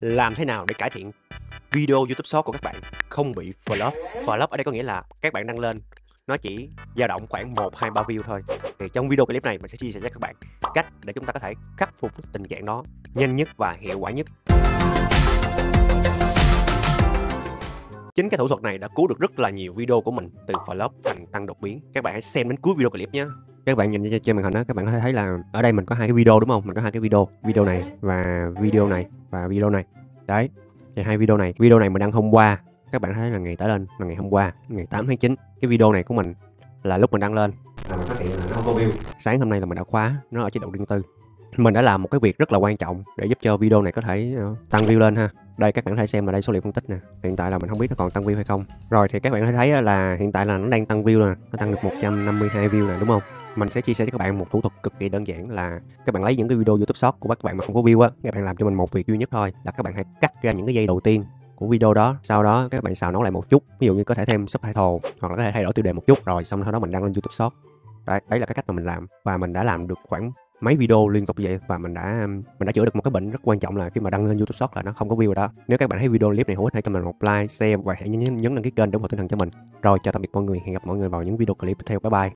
Làm thế nào để cải thiện video YouTube Short của các bạn không bị flop? Flop ở đây có nghĩa là các bạn đăng lên nó chỉ dao động khoảng 1, 2, 3 view thôi. Thì trong video clip này mình sẽ chia sẻ cho các bạn cách để chúng ta có thể khắc phục tình trạng đó nhanh nhất và hiệu quả nhất. Chính cái thủ thuật này đã cứu được rất là nhiều video của mình từ flop thành tăng đột biến. Các bạn hãy xem đến cuối video clip nhé. Các bạn nhìn trên màn hình đó, các bạn có thể thấy là ở đây mình có hai cái video đúng không? Mình có hai cái video, video này và video này và video này. Đấy. Thì hai video này, video này mình đăng hôm qua. Các bạn thấy là ngày tới lên là ngày hôm qua, ngày 8 tháng 9. Cái video này của mình là lúc mình đăng lên là mình phát hiện là nó không có view. Sáng hôm nay là mình đã khóa nó ở chế độ riêng tư. Mình đã làm một cái việc rất là quan trọng để giúp cho video này có thể ờ, tăng view lên ha. Đây các bạn có thể xem là đây số liệu phân tích nè. Hiện tại là mình không biết nó còn tăng view hay không. Rồi thì các bạn có thể thấy là hiện tại là nó đang tăng view nè, nó tăng được 152 view nè đúng không? Mình sẽ chia sẻ cho các bạn một thủ thuật cực kỳ đơn giản là các bạn lấy những cái video YouTube Short của các bạn mà không có view á, các bạn làm cho mình một việc duy nhất thôi là các bạn hãy cắt ra những cái giây đầu tiên của video đó sau đó các bạn xào nấu lại một chút ví dụ như có thể thêm subtitle hoặc là có thể thay đổi tiêu đề một chút rồi xong sau đó mình đăng lên YouTube Short đấy, đấy là cái cách mà mình làm và mình đã làm được khoảng mấy video liên tục vậy và mình đã mình đã chữa được một cái bệnh rất quan trọng là khi mà đăng lên YouTube Short là nó không có view rồi đó. Nếu các bạn thấy video clip này hữu ích hãy cho mình một like, share và hãy nhấn nhấn đăng ký kênh để ủng hộ tinh thần cho mình. Rồi chào tạm biệt mọi người, hẹn gặp mọi người vào những video clip tiếp theo. Bye bye.